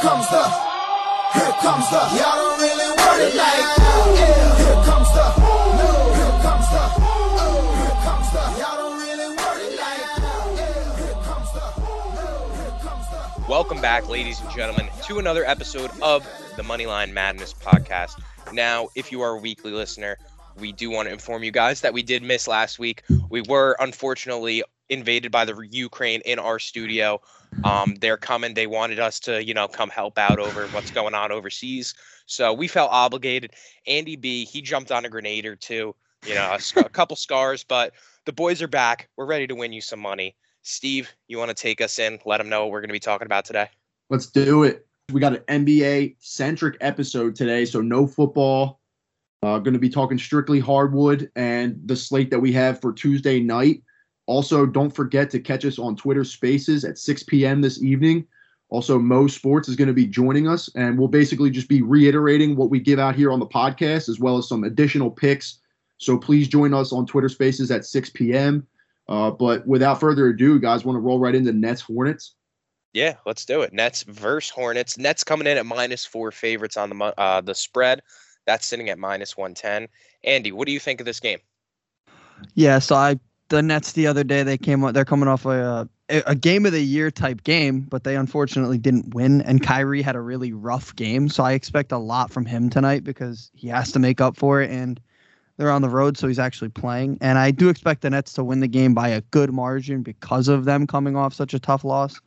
comes the, here comes the, y'all don't really want it like that. Yeah. Here comes the, here comes the, here comes the, y'all don't really want like that. Here comes the, here comes the. Welcome back, ladies and gentlemen, to another episode of the Moneyline Madness podcast. Now, if you are a weekly listener, we do want to inform you guys that we did miss last week. We were unfortunately invaded by the Ukraine in our studio. Um, they're coming. They wanted us to, you know, come help out over what's going on overseas. So we felt obligated. Andy B, he jumped on a grenade or two, you know, a, a couple scars, but the boys are back. We're ready to win you some money. Steve, you want to take us in? Let them know what we're going to be talking about today. Let's do it. We got an NBA centric episode today, so no football. Uh, going to be talking strictly hardwood and the slate that we have for Tuesday night. Also, don't forget to catch us on Twitter Spaces at 6 p.m. this evening. Also, Mo Sports is going to be joining us, and we'll basically just be reiterating what we give out here on the podcast, as well as some additional picks. So please join us on Twitter Spaces at 6 p.m. Uh, but without further ado, guys, want to roll right into Nets Hornets? Yeah, let's do it. Nets versus Hornets. Nets coming in at minus four favorites on the uh, the spread. That's sitting at minus one ten. Andy, what do you think of this game? Yeah, so I the Nets the other day they came they're coming off a a, a game of the year type game, but they unfortunately didn't win. And Kyrie had a really rough game, so I expect a lot from him tonight because he has to make up for it. And they're on the road, so he's actually playing. And I do expect the Nets to win the game by a good margin because of them coming off such a tough loss.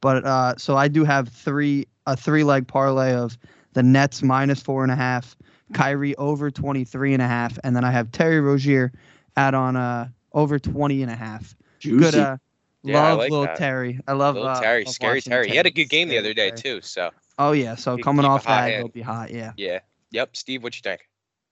But uh, so I do have three a three leg parlay of the Nets minus four and a half, Kyrie over 23 and a half, and then I have Terry Rozier add on uh over 20 and a half. Juicy. Good uh Yeah, I love like little that. Terry. I love Little uh, Terry, love scary watching Terry. He had a good game the other day Terry. too. So Oh yeah, so He- coming off hot that, hand. he'll be hot. Yeah. yeah, yep. Steve, what you think?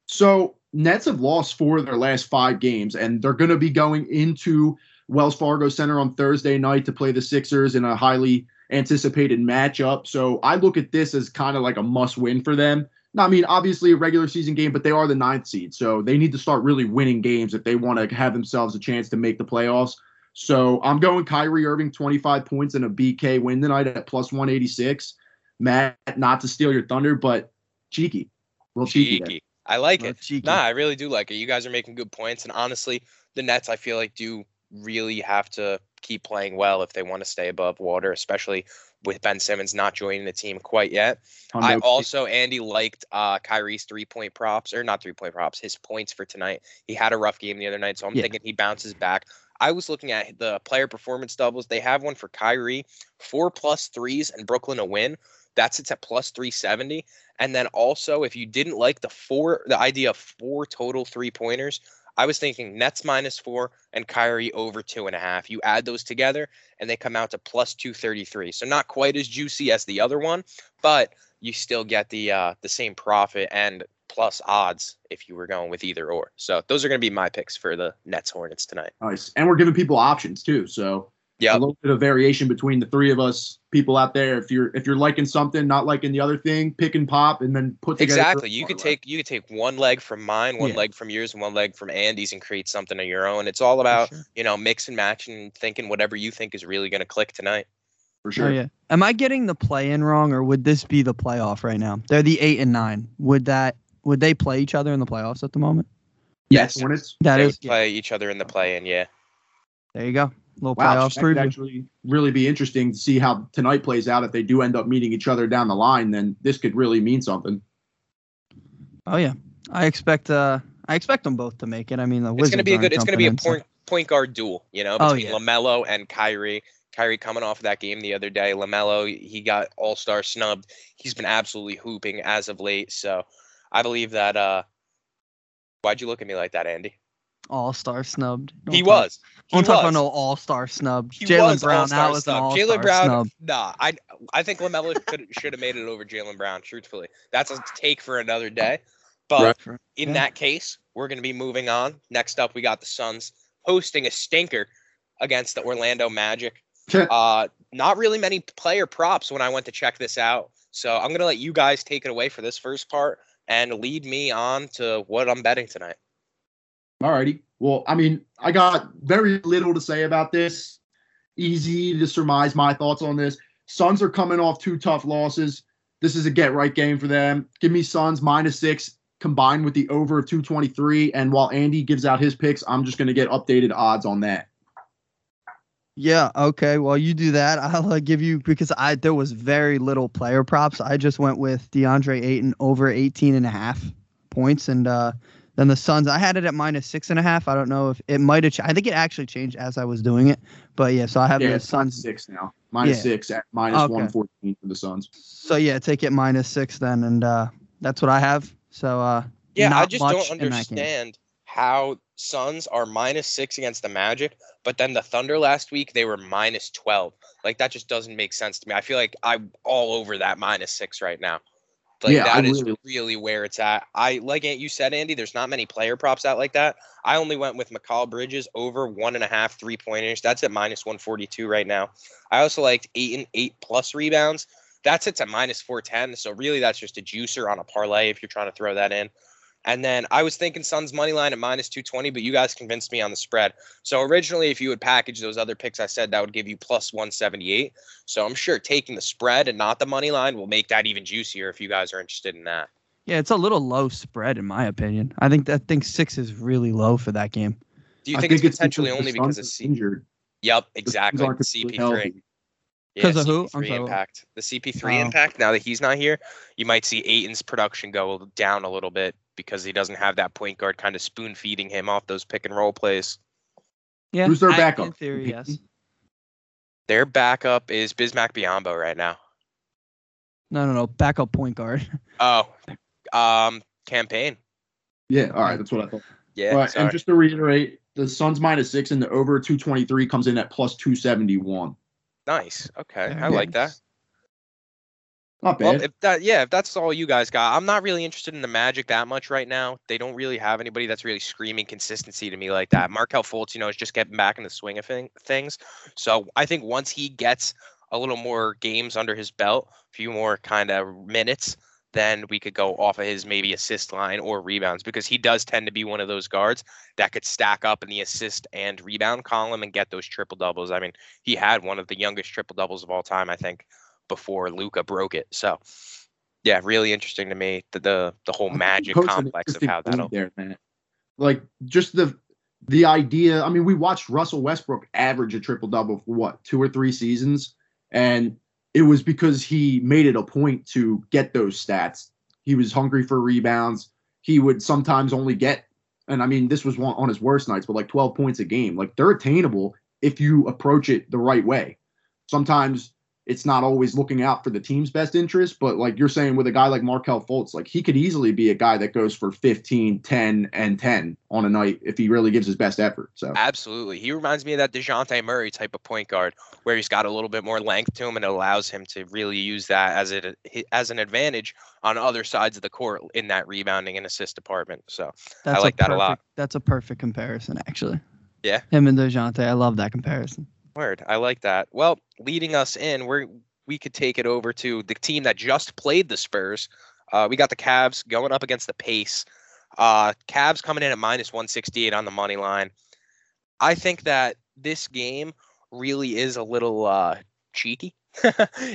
So Nets have lost four of their last five games, and they're going to be going into Wells Fargo Center on Thursday night to play the Sixers in a highly anticipated matchup. So I look at this as kind of like a must-win for them. Now, I mean, obviously a regular season game, but they are the ninth seed, so they need to start really winning games if they want to have themselves a chance to make the playoffs. So I'm going Kyrie Irving, 25 points and a BK win tonight at plus 186. Matt, not to steal your thunder, but cheeky, real cheeky. Cheeky. I like Real it. cheeky. Nah, I really do like it. You guys are making good points, and honestly, the Nets I feel like do really have to keep playing well if they want to stay above water, especially with Ben Simmons not joining the team quite yet. I also Andy liked uh Kyrie's three point props or not three point props, his points for tonight. He had a rough game the other night, so I'm Yeah. thinking he bounces back. I was looking at the player performance doubles. They have one for Kyrie, four plus threes and Brooklyn a win. That sits at plus 370. And then also, if you didn't like the four, the idea of four total three pointers, I was thinking Nets minus four and Kyrie over two and a half. You add those together and they come out to plus 233. So not quite as juicy as the other one, but you still get the uh, the same profit and plus odds if you were going with either or. So those are going to be my picks for the Nets Hornets tonight. Nice. And we're giving people options too. So a little bit of variation between the three of us, people out there. If you're if you're liking something, not liking the other thing, pick and pop and then put together. exactly. You could take you could take one leg from mine, one Yeah. leg from yours, and one leg from Andy's, and create something of your own. It's all about sure. you know mix and match and thinking whatever you think is really going to click tonight. for Oh sure. yeah. Am I getting the play in wrong, or would this be the playoff right now? They're the eight and nine. Would that would they play each other in the playoffs at the moment? Yes. Hornets. That they is. would play each other in the play, and yeah, There you go. Little Wow, playoffs that could preview. actually really be interesting to see how tonight plays out. If they do end up meeting each other down the line, then this could really mean something. Oh yeah. I expect uh I expect them both to make it. I mean the it's going to be a good. It's going to be a jumping so- point point guard duel. You know, Oh, between yeah. LaMelo and Kyrie. Kyrie coming off of that game the other day. LaMelo, he got All Star snubbed. He's been absolutely hooping as of late. So I believe that. uh Why'd you look at me like that, Andy? All star snubbed. Don't he talk- was. He Don't talk was. about no all star snub. Jaylen Brown. That was an snub. all Jaylen Brown. snub. Nah, I I think LaMelo could should have made it over Jaylen Brown. Truthfully, that's a take for another day. But Right. in Yeah. that case, we're going to be moving on. Next up, we got the Suns hosting a stinker against the Orlando Magic. Uh, not really many player props when I went to check this out. So I'm going to let you guys take it away for this first part and lead me on to what I'm betting tonight. Alrighty. Well, I mean, I got very little to say about this. Easy to surmise my thoughts on this. Suns are coming off two tough losses. This is a get right game for them. Give me Suns minus six combined with the over of 223. And while Andy gives out his picks, I'm just going to get updated odds on that. Yeah. Okay. Well, you do that. I'll uh, give you because I there was very little player props. I just went with DeAndre Ayton over 18 and a half points, and uh, then the Suns. I had it at minus six and a half. I don't know if it might have. Ch- I think it actually changed as I was doing it. But yeah, so I have Yeah, the Suns. six now. Minus Yeah. six at minus Okay. 114 for the Suns. So yeah, take it minus six then, and uh, that's what I have. So uh, Yeah, I just much don't in that game. understand how Suns are minus six against the Magic, but then the Thunder last week they were minus twelve. Like that just doesn't make sense to me. I feel like I'm all over that minus six right now. Like Yeah, I that is really- really where it's at. I like you said, Andy. There's not many player props out like that. I only went with Mikal Bridges over one and a half three pointers. That's at minus one forty two right now. I also liked eight and eight plus rebounds. That's it's at minus four ten. So really, that's just a juicer on a parlay if you're trying to throw that in. And then I was thinking Suns money line at minus 220, but you guys convinced me on the spread. So originally, if you would package those other picks I said, that would give you plus 178. So I'm sure taking the spread and not the money line will make that even juicier if you guys are interested in that. yeah, it's a little low spread in my opinion. I think that I think six is really low for that game. Do you I think, it's because potentially only because Suns of C? injured. Yep, The Suns exactly. aren't completely CP3. healthy. Yeah, 'Cause of who? I'm CP3 sorry, impact. The CP3 Oh. impact. Now that he's not here, you might see Ayton's production go down a little bit because he doesn't have that point guard kind of spoon feeding him off those pick and roll plays. Yeah, Who's their I- backup? In theory, yes. Their backup is Bismack Biyombo right now. No, no, no. Backup point guard. Oh, um, Cam Payne. Yeah, all right, that's what I thought. Yeah, All right, sorry. and just to reiterate, the Suns minus six and the over 223 comes in at plus 271. nice. Okay, Very I like that. Not Well, if that, yeah, if that's all you guys got, I'm not really interested in the Magic that much right now. They don't really have anybody that's really screaming consistency to me like that. Markelle Fultz, you know, is just getting back in the swing of thing, things. So I think once he gets a little more games under his belt, a few more kind of minutes, then we could go off of his maybe assist line or rebounds because he does tend to be one of those guards that could stack up in the assist and rebound column and get those triple doubles. I mean, he had one of the youngest triple doubles of all time, I think, before Luka broke it. So, yeah, really interesting to me the the, the whole magic complex of how that'll. there, man. Like just the the idea. I mean, we watched Russell Westbrook average a triple double for what two or three seasons, and it was because he made it a point to get those stats. He was hungry for rebounds. He would sometimes only get, and I mean, this was one on his worst nights, but like 12 points a game. Like they're attainable if you approach it the right way. Sometimes it's not always looking out for the team's best interest, but like you're saying with a guy like Markelle Fultz, like he could easily be a guy that goes for 15, 10, and 10 on a night if he really gives his best effort. So Absolutely. He reminds me of that Dejounte Murray type of point guard where he's got a little bit more length to him and it allows him to really use that as it as an advantage on other sides of the court in that rebounding and assist department. So That's like a that a lot. That's a perfect comparison, actually. Yeah. Him and Dejounte. I love that comparison. Word. I like that. Well, leading us in, we're we could take it over to the team that just played the Spurs. Uh, we got the Cavs going up against the Pace. Uh, Cavs coming in at minus 168 on the money line. I think that this game really is a little uh, cheeky,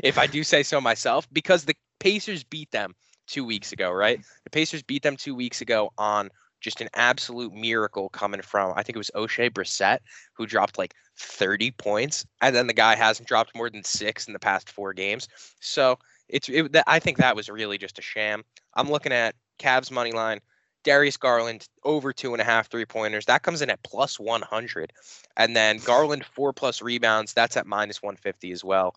if I do say so myself, because the Pacers beat them two weeks ago, right? The Pacers beat them two weeks ago on just an absolute miracle coming from, I think it was Oshae Brissett, who dropped like 30 points. And then the guy hasn't dropped more than six in the past four games. So it's, it, I think that was really just a sham. I'm looking at Cavs money line. Darius Garland over two and a half three pointers. That comes in at plus 100. And then Garland four plus rebounds. That's at minus 150 as well.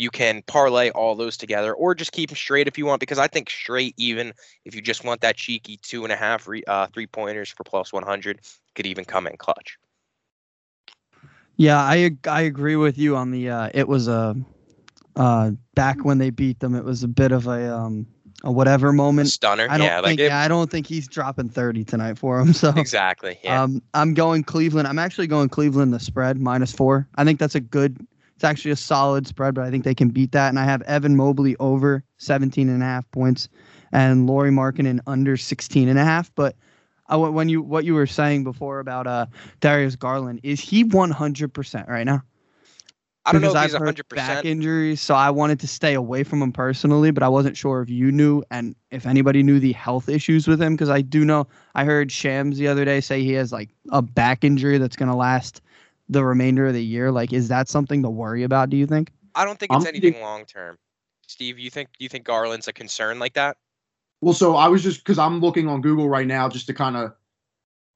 You can parlay all those together or just keep them straight if you want, because I think straight, even if you just want that cheeky two and a half re, uh, three pointers for plus 100, could even come in clutch. Yeah, I I agree with you on the. Uh, it was a uh, back when they beat them. It was a bit of a um a whatever moment. Stunner. I don't yeah, like think. it, yeah, I don't think he's dropping thirty tonight for him. So exactly. Yeah. Um, I'm going Cleveland. I'm actually going Cleveland the spread minus four. I think that's a good. It's actually a solid spread, but I think they can beat that. And I have Evan Mobley over 17 and a half points, and Lauri Markkanen under 16 and a half. But I, when you what you were saying before about uh Darius Garland, is he 100 percent right now? I don't know because if I've he's heard hundred back injuries, so I wanted to stay away from him personally, but I wasn't sure if you knew and if anybody knew the health issues with him because I do know I heard Shams the other day say he has like a back injury that's gonna last the remainder of the year. Like, is that something to worry about? Do you think? I don't think I'm it's anything thinking- long term. Steve, you think you think Garland's a concern like that? Well, so I was just because I'm looking on Google right now just to kind of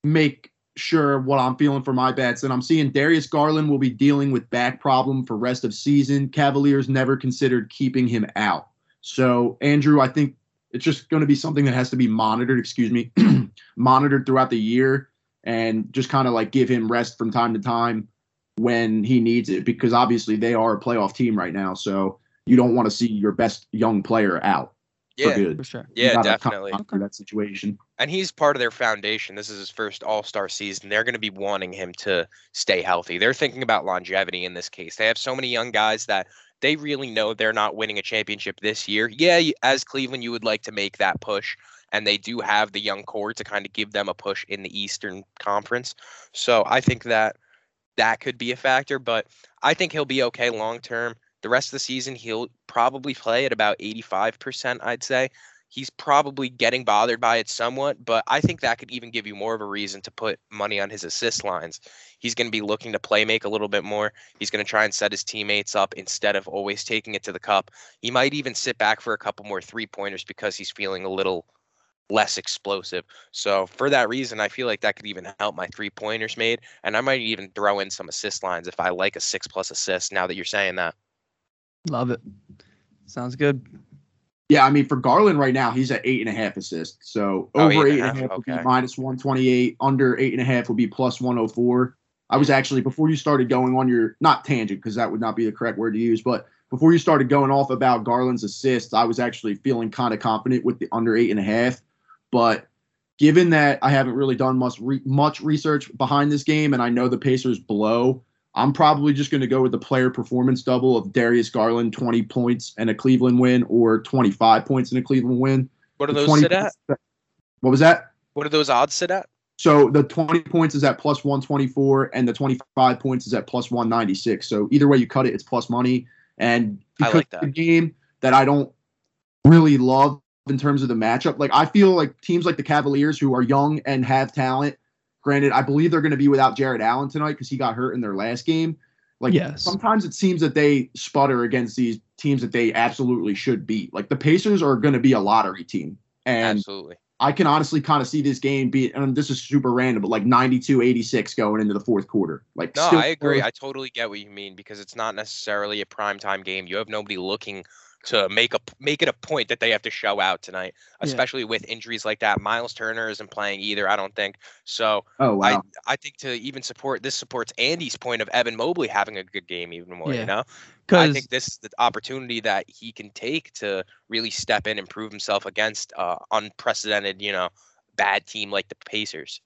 make sure what I'm feeling for my bets, and I'm seeing Darius Garland will be dealing with back problem for rest of season. Cavaliers never considered keeping him out. So Andrew, I think it's just going to be something that has to be monitored. Excuse me, monitored throughout the year, and just kind of like give him rest from time to time when he needs it, because obviously they are a playoff team right now. So you don't want to see your best young player out for Yeah, good. For sure. Yeah, definitely. come through that situation. And he's part of their foundation. This is his first All Star season. They're going to be wanting him to stay healthy. They're thinking about longevity in this case. They have so many young guys that they really know they're not winning a championship this year. Yeah, as Cleveland, you would like to make that push, and they do have the young core to kind of give them a push in the Eastern Conference. So I think that that could be a factor, but I think he'll be okay long term. The rest of the season, he'll probably play at about 85%, I'd say he's probably getting bothered by it somewhat, but I think that could even give you more of a reason to put money on his assist lines. He's going to be looking to play make a little bit more. He's going to try and set his teammates up instead of always taking it to the cup. He might even sit back for a couple more three pointers because he's feeling a little less explosive. So for that reason, I feel like that could even help my three pointers made, and I might even throw in some assist lines if I like a six plus assist. Now that you're saying that, Love it. Sounds good. Yeah, I mean for Garland right now, he's at eight and a half assists. So Oh, over eight eight and a and a half half, would be minus one twenty eight. Under eight and a half would be plus one oh four. I was actually before you started going on your not tangent because that would not be the correct word to use, but before you started going off about Garland's assists, I was actually feeling kind of confident with the under eight and a half. But given that I haven't really done much re- much research behind this game, and I know the Pacers blow, I'm probably just going to go with the player performance double of Darius Garland, 20 points and a Cleveland win, or 25 points and a Cleveland win. what are The those sit at? What was that? What are those odds sit at? So the 20 points is at plus 124, and the 25 points is at plus 196. So either way you cut it, it's plus money. And I because like that. game that I don't really love in terms of the matchup, like I feel like teams like the Cavaliers who are young and have talent. Granted, I believe they're going to be without Jarrett Allen tonight because he got hurt in their last game. Like Yes. sometimes it seems that they sputter against these teams that they absolutely should beat. Like the Pacers are going to be a lottery team, and Absolutely. I can honestly kind of see this game be, and this is super random, but like 92 86 going into the fourth quarter. Like, No, still I agree. close. I totally get what you mean because it's not necessarily a primetime game. You have nobody looking to make a make it a point that they have to show out tonight, Yeah. especially with injuries like that. Miles Turner isn't playing either, I don't think. So oh, wow. I I think to even support this supports Andy's point of Evan Mobley having a good game even more. Yeah. You know, I think this is the opportunity that he can take to really step in and prove himself against uh, unprecedented, you know, bad team like the Pacers.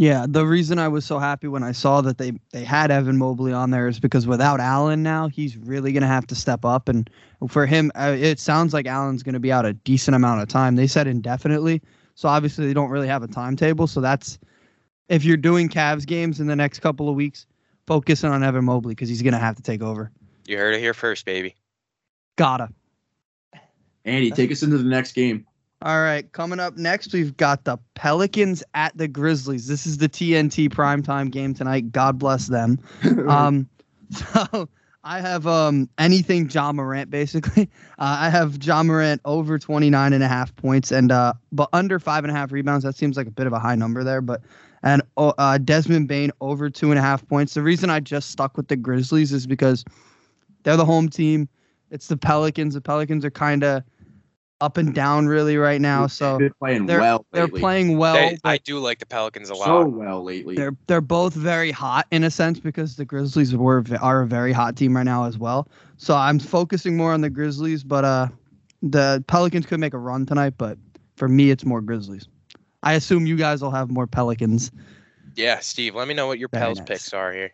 Yeah, the reason I was so happy when I saw that they they had Evan Mobley on there is because without Allen now, he's really gonna have to step up, and for him, uh, it sounds like Allen's gonna be out a decent amount of time. They said indefinitely, so obviously they don't really have a timetable. So that's if you're doing Cavs games in the next couple of weeks, focusing on Evan Mobley because he's gonna have to take over. You heard it here first, baby. Gotta. Andy, take us into the next game. All right, coming up next, we've got the Pelicans at the Grizzlies. This is the TNT primetime game tonight. God bless them. Um, so I have um anything Ja Morant basically. Uh, I have Ja Morant over 29 and a half points and uh but under five and a half rebounds. That seems like a bit of a high number there, but and uh, uh, Desmond Bane over two and a half points. The reason I just stuck with the Grizzlies is because they're the home team. It's the Pelicans. The Pelicans are kind of up and down really right now. So They've been playing they're- well. they're lately. playing well. They- I do like the Pelicans a lot. so well lately. they're they're both very hot in a sense because the Grizzlies were are a very hot team right now as well. So I'm focusing more on the Grizzlies, but uh, the Pelicans could make a run tonight. But for me, it's more Grizzlies. I assume you guys will have more Pelicans. Yeah, Steve, let me know what your Very Pels nice. picks are here.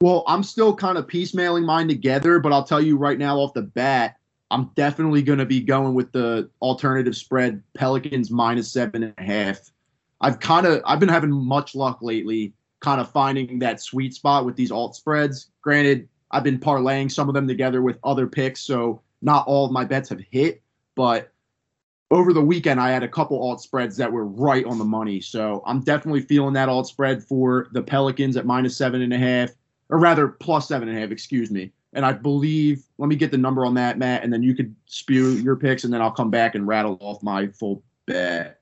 Well, I'm still kind of piecemealing mine together, but I'll tell you right now off the bat, I'm definitely going to be going with the alternative spread Pelicans minus seven and a half. I've kind of I've been having much luck lately, kind of finding that sweet spot with these alt spreads. Granted, I've been parlaying some of them together with other picks, so not all of my bets have hit. But over the weekend, I had a couple alt spreads that were right on the money. So I'm definitely feeling that alt spread for the Pelicans at minus seven and a half, or rather plus seven and a half, excuse me. And I believe, let me get the number on that, Matt, and then you could spew your picks, and then I'll come back and rattle off my full bet.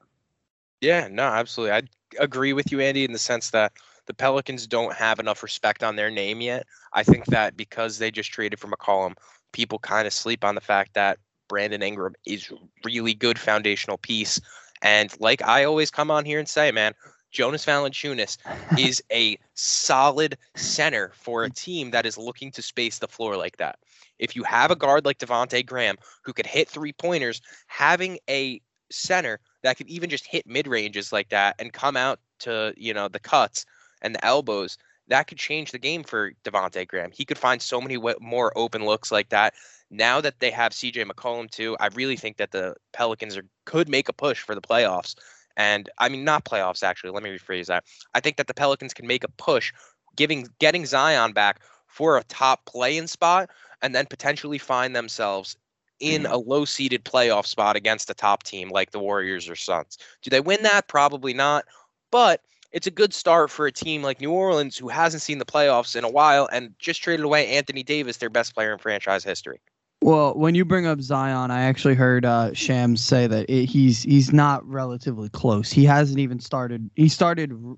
Yeah, no, absolutely. I agree with you, Andy, in the sense that the Pelicans don't have enough respect on their name yet. I think that because they just traded for McCollum, people kind of sleep on the fact that Brandon Ingram is really good foundational piece. And like I always come on here and say, man, Jonas Valanciunas is a solid center for a team that is looking to space the floor like that. If you have a guard like Devonte Graham who could hit three pointers, having a center that could even just hit mid ranges like that and come out to you know the cuts and the elbows, that could change the game for Devonte Graham. He could find so many more open looks like that. Now that they have CJ McCollum too, I really think that the Pelicans are could make a push for the playoffs. And I mean, not playoffs actually. Let me rephrase that. I think that the Pelicans can make a push, giving getting Zion back for a top play-in spot, and then potentially find themselves in mm-hmm. a low-seeded playoff spot against a top team like the Warriors or Suns. Do they win that? Probably not. But it's a good start for a team like New Orleans who hasn't seen the playoffs in a while and just traded away Anthony Davis, their best player in franchise history. Well, when you bring up Zion, I actually heard uh, Shams say that it, he's he's not relatively close. He hasn't even started. He started r-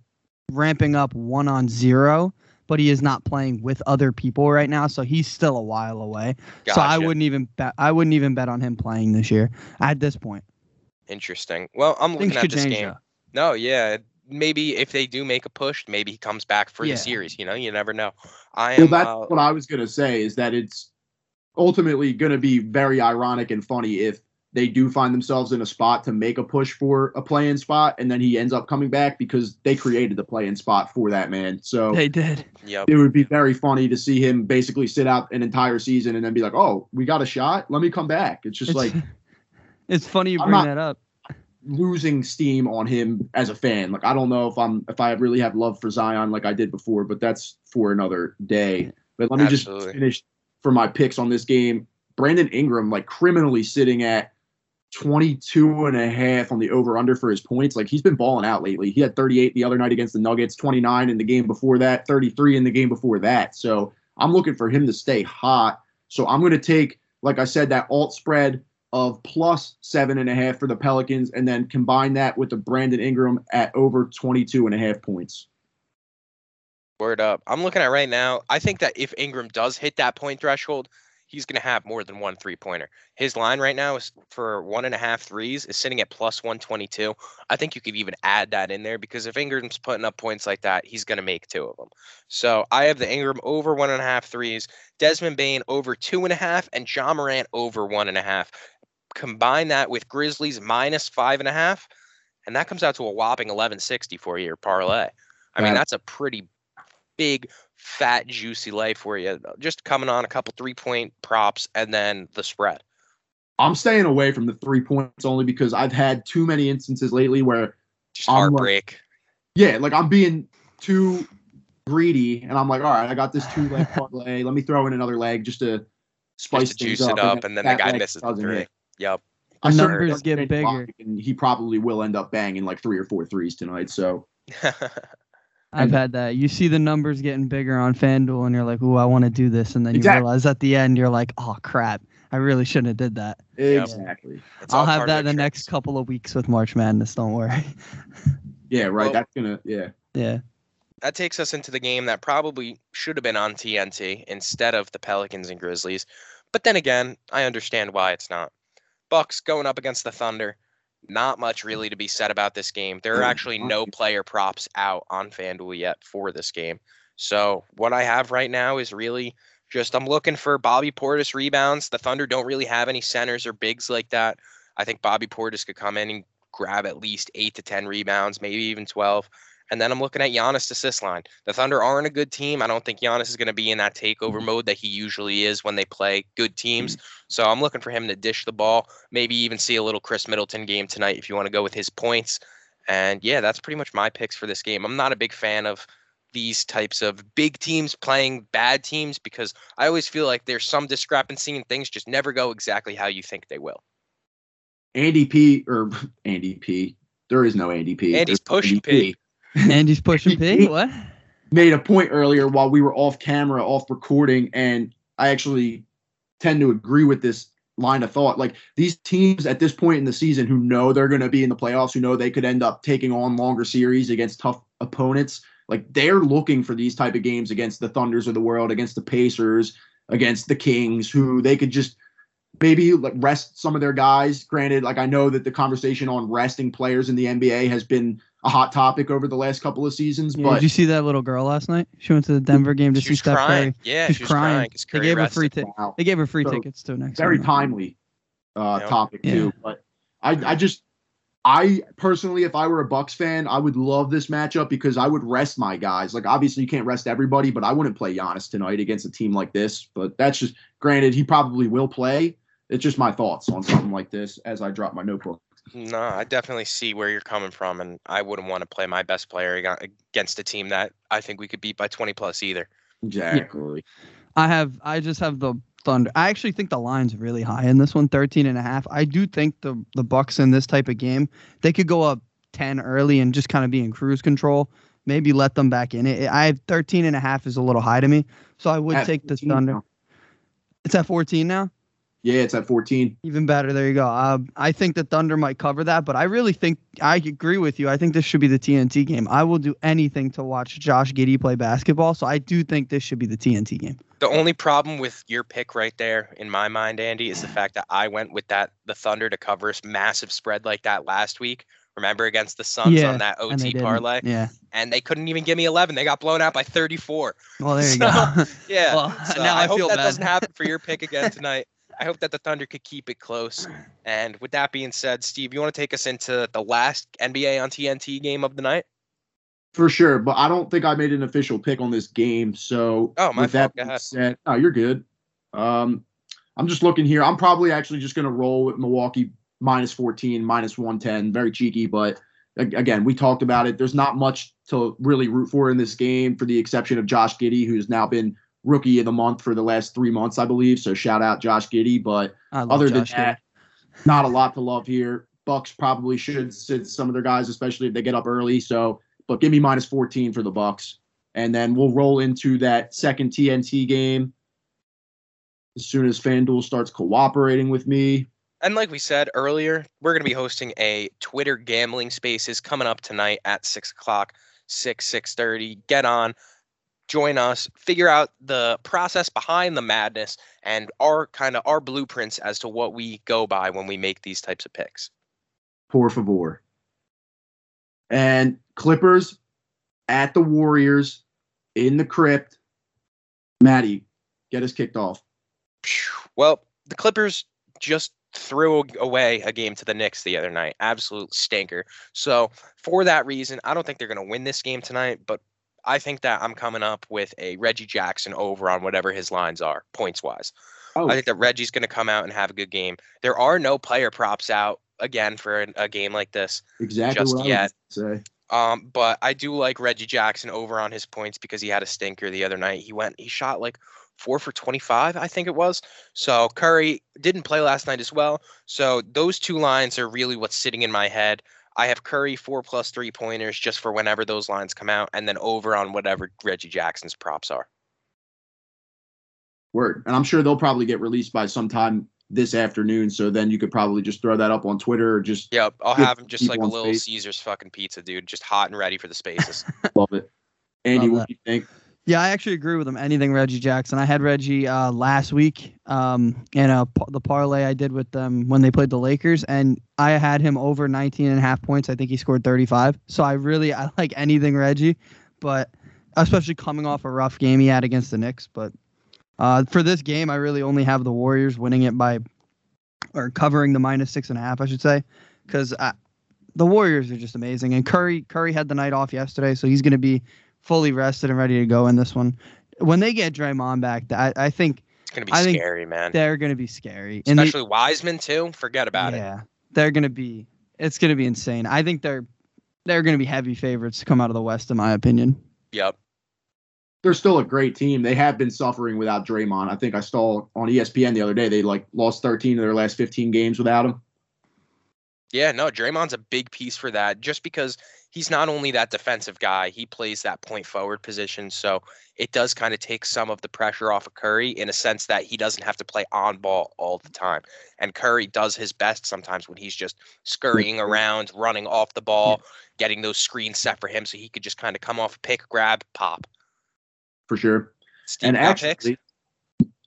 ramping up one on zero, but he is not playing with other people right now, so he's still a while away. So I wouldn't even bet. I wouldn't even bet on him playing this year at this point. Interesting. Well, I'm looking Things at this game. though. No, yeah. Maybe if they do make a push, maybe he comes back for Yeah. the series. You know, you never know. I Well, that's uh, what I was gonna say. Is that it's ultimately gonna be very ironic and funny if they do find themselves in a spot to make a push for a play-in spot, and then he ends up coming back because they created the play-in spot for that man. So They did. yep. it would be very funny to see him basically sit out an entire season and then be like, "Oh, we got a shot. Let me come back." It's just It's, like it's funny you I'm bring not- that up. losing steam on him as a fan. Like I don't know if I'm if I really have love for Zion like I did before, but that's for another day. But let me Absolutely. just finish for my picks on this game. Brandon Ingram like criminally sitting at 22 and a half on the over under for his points. Like he's been balling out lately. He had 38 the other night against the Nuggets, 29 in the game before that, 33 in the game before that. So I'm looking for him to stay hot. So I'm going to take, like I said, that alt spread of plus seven and a half for the Pelicans, and then combine that with the Brandon Ingram at over 22 and a half points. Word up. I'm looking at right now. I think that if Ingram does hit that point threshold, he's going to have more than one three pointer. His line right now is for one and a half threes is sitting at plus 122. I think you could even add that in there because if Ingram's putting up points like that, he's going to make two of them. So I have the Ingram over one and a half threes, Desmond Bane over two and a half, and Ja Morant over one and a half. Combine that with Grizzlies minus five and a half, and that comes out to a whopping 1160 for your parlay. I mean, that's a pretty big, fat, juicy lay for you. Just coming on a couple three point props and then the spread. I'm staying away from the three points only because I've had too many instances lately where, Just I'm like- heartbreak. yeah, like I'm being too greedy, and I'm like, all right, I got this two leg parlay. Let me throw in another leg just to spice Just to things juice it up, up, and then the that guy misses the three. hit. Yep. I The certainly numbers don't get bigger. And he probably will end up banging like three or four threes tonight. So I've And- had that. You see the numbers getting bigger on FanDuel, and you're like, "Ooh, I want to do this," and then Exactly. you realize at the end, you're like, "Oh crap, I really shouldn't have did that." Exactly, It's I'll have that in the the next couple of weeks with March Madness. Don't worry. yeah, right. Well- That's gonna yeah. yeah. That takes us into the game that probably should have been on TNT instead of the Pelicans and Grizzlies. But then again, I understand why it's not. Bucks going up against the Thunder. Not much really to be said about this game. There are mm, actually no player props out on FanDuel yet for this game. So what I have right now is really just I'm looking for Bobby Portis rebounds. The Thunder don't really have any centers or bigs like that. I think Bobby Portis could come in and grab at least eight to ten rebounds, maybe even twelve. And then I'm looking at Giannis assist line. The Thunder aren't a good team. I don't think Giannis is going to be in that takeover mm-hmm. mode that he usually is when they play good teams. Mm-hmm. So I'm looking for him to dish the ball. Maybe even see a little Khris Middleton game tonight if you want to go with his points. And yeah, that's pretty much my picks for this game. I'm not a big fan of these types of big teams playing bad teams because I always feel like there's some discrepancy and things just never go exactly how you think they will. Andy P or Andy P. There is no Andy P. Andy's There's pushing Andy P. Andy's pushing P. What? Made a point earlier while we were off camera, off recording, and I actually tend to agree with this line of thought. Like these teams at this point in the season who know they're going to be in the playoffs, who know they could end up taking on longer series against tough opponents, like they're looking for these type of games against the Thunders of the world, against the Pacers, against the Kings, who they could just maybe like rest some of their guys. Granted, like I know that the conversation on resting players in the NBA has been a hot topic over the last couple of seasons, Yeah, but did you see that little girl last night? She went to the Denver game to see Steph crying. Curry. Yeah, She's she was crying. crying. 'cause They gave her free ti- wow. They gave her free So, tickets to next. very one. timely uh Yeah. topic Yeah. too. But I I just I personally, if I were a Bucks fan, I would love this matchup because I would rest my guys. Like obviously you can't rest everybody, but I wouldn't play Giannis tonight against a team like this. But that's just granted he probably will play. It's just my thoughts on something like this as I drop my notebook. No, I definitely see where you're coming from, and I wouldn't want to play my best player against a team that I think we could beat by 20 plus either. Exactly. I have I just have the Thunder. I actually think the line's really high in this one, 13 and a half. I do think the the Bucks in this type of game, they could go up 10 early and just kind of be in cruise control. Maybe let them back in it. I have 13 and a half is a little high to me. So I would At take the 14 Thunder. now. It's at 14 now. Yeah, it's at 14. Even better. There you go. Uh, I think the Thunder might cover that, but I really think I agree with you. I think this should be the TNT game. I will do anything to watch Josh Giddey play basketball. So I do think this should be the TNT game. The only problem with your pick right there, in my mind, Andy, is the fact that I went with that the Thunder to cover a massive spread like that last week. Remember against the Suns Yeah, on that And they OT didn't. parlay, Yeah. and they couldn't even give me 11. They got blown out by 34. Well, there you So, go. Yeah. Well, So now I, I hope feel that bad. doesn't happen for your pick again tonight. I hope that the Thunder could keep it close. And with that being said, Steve, you want to take us into the last NBA on TNT game of the night? For sure, but I don't think I made an official pick on this game. So Oh, my with that fault. Go being said, oh, you're good. Um, I'm just looking here. I'm probably actually just going to roll with Milwaukee minus 14, minus 110. Very cheeky, but again, we talked about it. There's not much to really root for in this game, for the exception of Josh Giddey, who's now been rookie of the month for the last three months, I believe. So shout out Josh Giddey. But I love other than Josh Giddey. that, not a lot to love here. Bucks probably should sit some of their guys, especially if they get up early. So, but give me minus 14 for the Bucks, and then we'll roll into that second TNT game as soon as FanDuel starts cooperating with me. And like we said earlier, we're going to be hosting a Twitter gambling spaces coming up tonight at six o'clock, six six thirty. Get on, join us, figure out the process behind the madness and our kind of our blueprints as to what we go by when we make these types of picks. Por favor. And Clippers at the Warriors in the crypt. Maddie, get us kicked off. Well, the Clippers just threw away a game to the Knicks the other night. Absolute stinker. So, for that reason, I don't think they're going to win this game tonight, but I think that I'm coming up with a Reggie Jackson over on whatever his lines are, points wise. Oh, I think that Reggie's going to come out and have a good game. There are no player props out again for a, game like this. exactly just yet. say. Um, but I do like Reggie Jackson over on his points because he had a stinker the other night. He went, he shot like four for 25, I think it was. So Curry didn't play last night as well. So those two lines are really what's sitting in my head. I have Curry four plus three pointers just for whenever those lines come out, and then over on whatever Reggie Jackson's props are. Word. And I'm sure they'll probably get released by sometime this afternoon. So then you could probably just throw that up on Twitter or just Yep, I'll have him just like a little space. Caesar's fucking pizza, dude, just hot and ready for the spaces. love it. Andy, Love what that. do you think? Yeah, I actually agree with him. Anything Reggie Jackson. I had Reggie uh, last week um, in a, the parlay I did with them when they played the Lakers, and I had him over 19 and a half points. I think he scored 35. So I really I like anything Reggie, but especially coming off a rough game he had against the Knicks. But uh, for this game, I really only have the Warriors winning it by or covering the minus six and a half, I should say, because the Warriors are just amazing. And Curry Curry had the night off yesterday, so he's going to be fully rested and ready to go in this one. When they get Draymond back, I, I think It's gonna be I scary, man. they're going to be scary. And they- Especially Wiseman too. Forget about it. yeah, they're going to be. It's going to be insane. I think they're they're going to be heavy favorites to come out of the West, in my opinion. Yep. they're still a great team. They have been suffering without Draymond. I think I saw on ESPN the other day they like lost 13 of their last 15 games without him. Yeah, no, Draymond's a big piece for that just because he's not only that defensive guy, he plays that point forward position. So it does kind of take some of the pressure off of Curry in a sense that he doesn't have to play on ball all the time. And Curry does his best sometimes when he's just scurrying mm-hmm. around, running off the ball, getting those screens set for him so he could just kind of come off, pick, grab, pop. for sure. Steve and got picks? actually,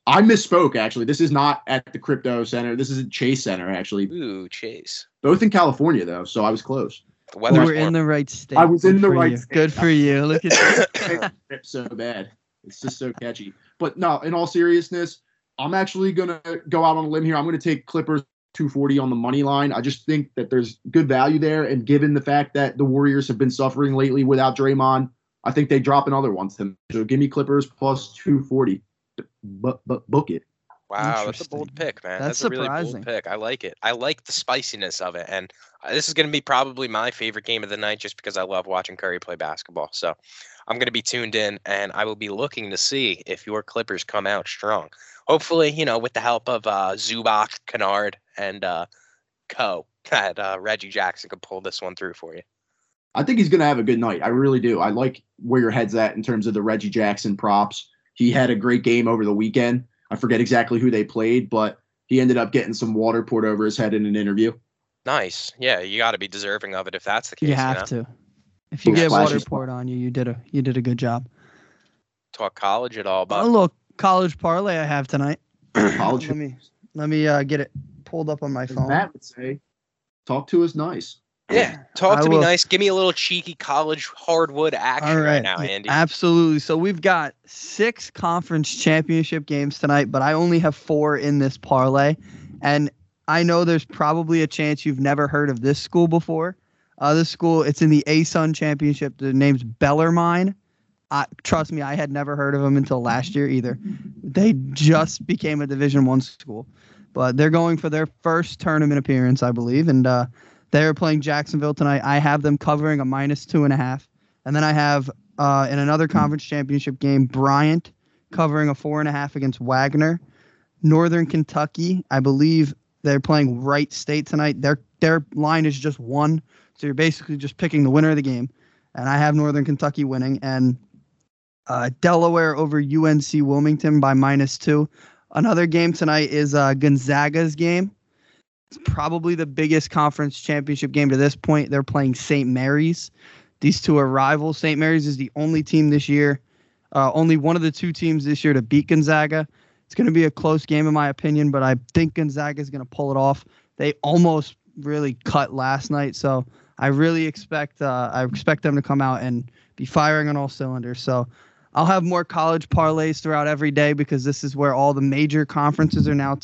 I misspoke. Actually, this is not at the Crypto Center. This is at Chase Center. Actually, Ooh, Chase. both in California though, so I was close. The You weather's were in the right state. I was in the right you. state. Good for you. Look at that. So bad. It's just so catchy. But no, in all seriousness, I'm actually gonna go out on a limb here. I'm gonna take Clippers 240 on the money line. I just think that there's good value there, and given the fact that the Warriors have been suffering lately without Draymond, I think they drop another one to them. So give me Clippers plus 240. But but book it. Wow, that's a bold pick, man. That's That's, a really bold pick. I like it. I like the spiciness of it, and uh, this is going to be probably my favorite game of the night, just because I love watching Curry play basketball. So I'm going to be tuned in, and I will be looking to see if your Clippers come out strong. Hopefully, you know, with the help of uh, Zubac, Kennard, and uh, Co. That uh, Reggie Jackson could pull this one through for you. I think he's going to have a good night. I really do. I like where your head's at in terms of the Reggie Jackson props. He had a great game over the weekend. I forget exactly who they played, but he ended up getting some water poured over his head in an interview. Nice. Yeah, you got to be deserving of it if that's the case. You know? have to. If you Yeah, get water poured on you, you did a you did a good job. Talk college at all, about A little college parlay I have tonight. College. let me let me uh, get it pulled up on my phone. Matt would say, talk to us nice. Yeah, talk to me nice. Give me a little cheeky college hardwood action right, right, now, Andy. Absolutely. So we've got six conference championship games tonight, but I only have four in this parlay. And I know there's probably a chance you've never heard of this school before. Uh, this school, it's in the ASUN championship. The name's Bellarmine. I, trust me, I had never heard of them until last year either. They just became a Division One school, but they're going for their first tournament appearance, I believe, and uh, they're playing Jacksonville tonight. I have them covering a minus two and a half, and then I have uh, in another conference championship game Bryant covering a four and a half against Wagner. Northern Kentucky, I believe they're playing Wright State tonight. Their their line is just one, so you're basically just picking the winner of the game. And I have Northern Kentucky winning, and uh, Delaware over UNC Wilmington by minus two. Another game tonight is uh, Gonzaga's game. It's probably the biggest conference championship game to this point. They're playing St. Mary's. These two are rivals. St. Mary's is the only team this year, uh, only one of the two teams this year to beat Gonzaga. It's going to be a close game, in my opinion, but I think Gonzaga is going to pull it off. They almost really cut last night, so I really expect uh, I expect them to come out and be firing on all cylinders. So I'll have more college parlays throughout every day because this is where all the major conferences are now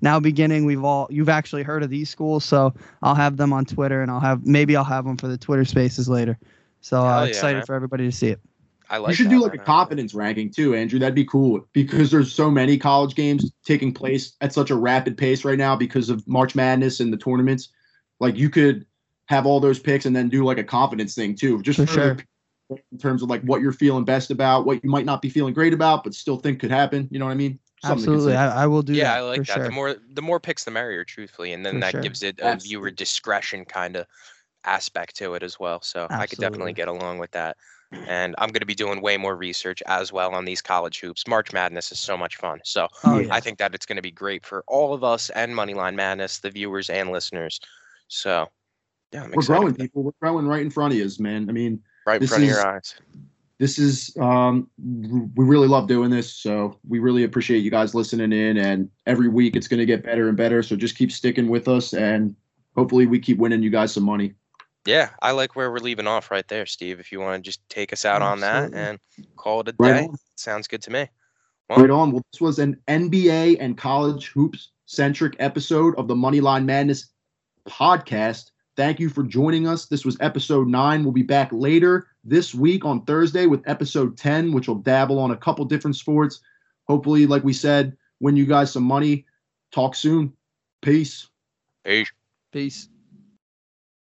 now beginning. We've all you've actually heard of these schools, so I'll have them on Twitter and I'll have maybe I'll have them for the Twitter Spaces later. So Hell uh, yeah, excited man. for everybody to see it. I like. you should that, do like a man. confidence ranking too, Andrew. That'd be cool because there's so many college games taking place at such a rapid pace right now because of March Madness and the tournaments. Like you could have all those picks and then do like a confidence thing too, just For for sure. in terms of like what you're feeling best about, what you might not be feeling great about, but still think could happen. You know what I mean? Something to Absolutely. I, I will do Yeah, that I like for that. sure. The more the more picks, the merrier, truthfully, and then For that sure. gives it a viewer discretion kind of aspect to it as well. So I could definitely get along with that. And I'm going to be doing way more research as well on these college hoops. March Madness is so much fun. So oh, Yeah. yeah. I think that it's going to be great for all of us and Moneyline Madness, the viewers and listeners. So yeah, I'm We're growing, people. We're growing right in front of you, man. I mean, right in this front of is- your eyes. This is um we really love doing this so we really appreciate you guys listening in and every week it's going to get better and better so just keep sticking with us and hopefully we keep winning you guys some money Yeah, I like where we're leaving off right there, Steve. If you want to just take us out on that and call it a Right day, on. sounds good to me. Well, right on well this was an nba and college hoops centric episode of the moneyline madness podcast thank you for joining us. This was episode 9 we'll be back later this week on thursday with episode 10 which will dabble on a couple different sports. Hopefully like we said win you guys some money. Talk soon. Peace. Peace. Peace.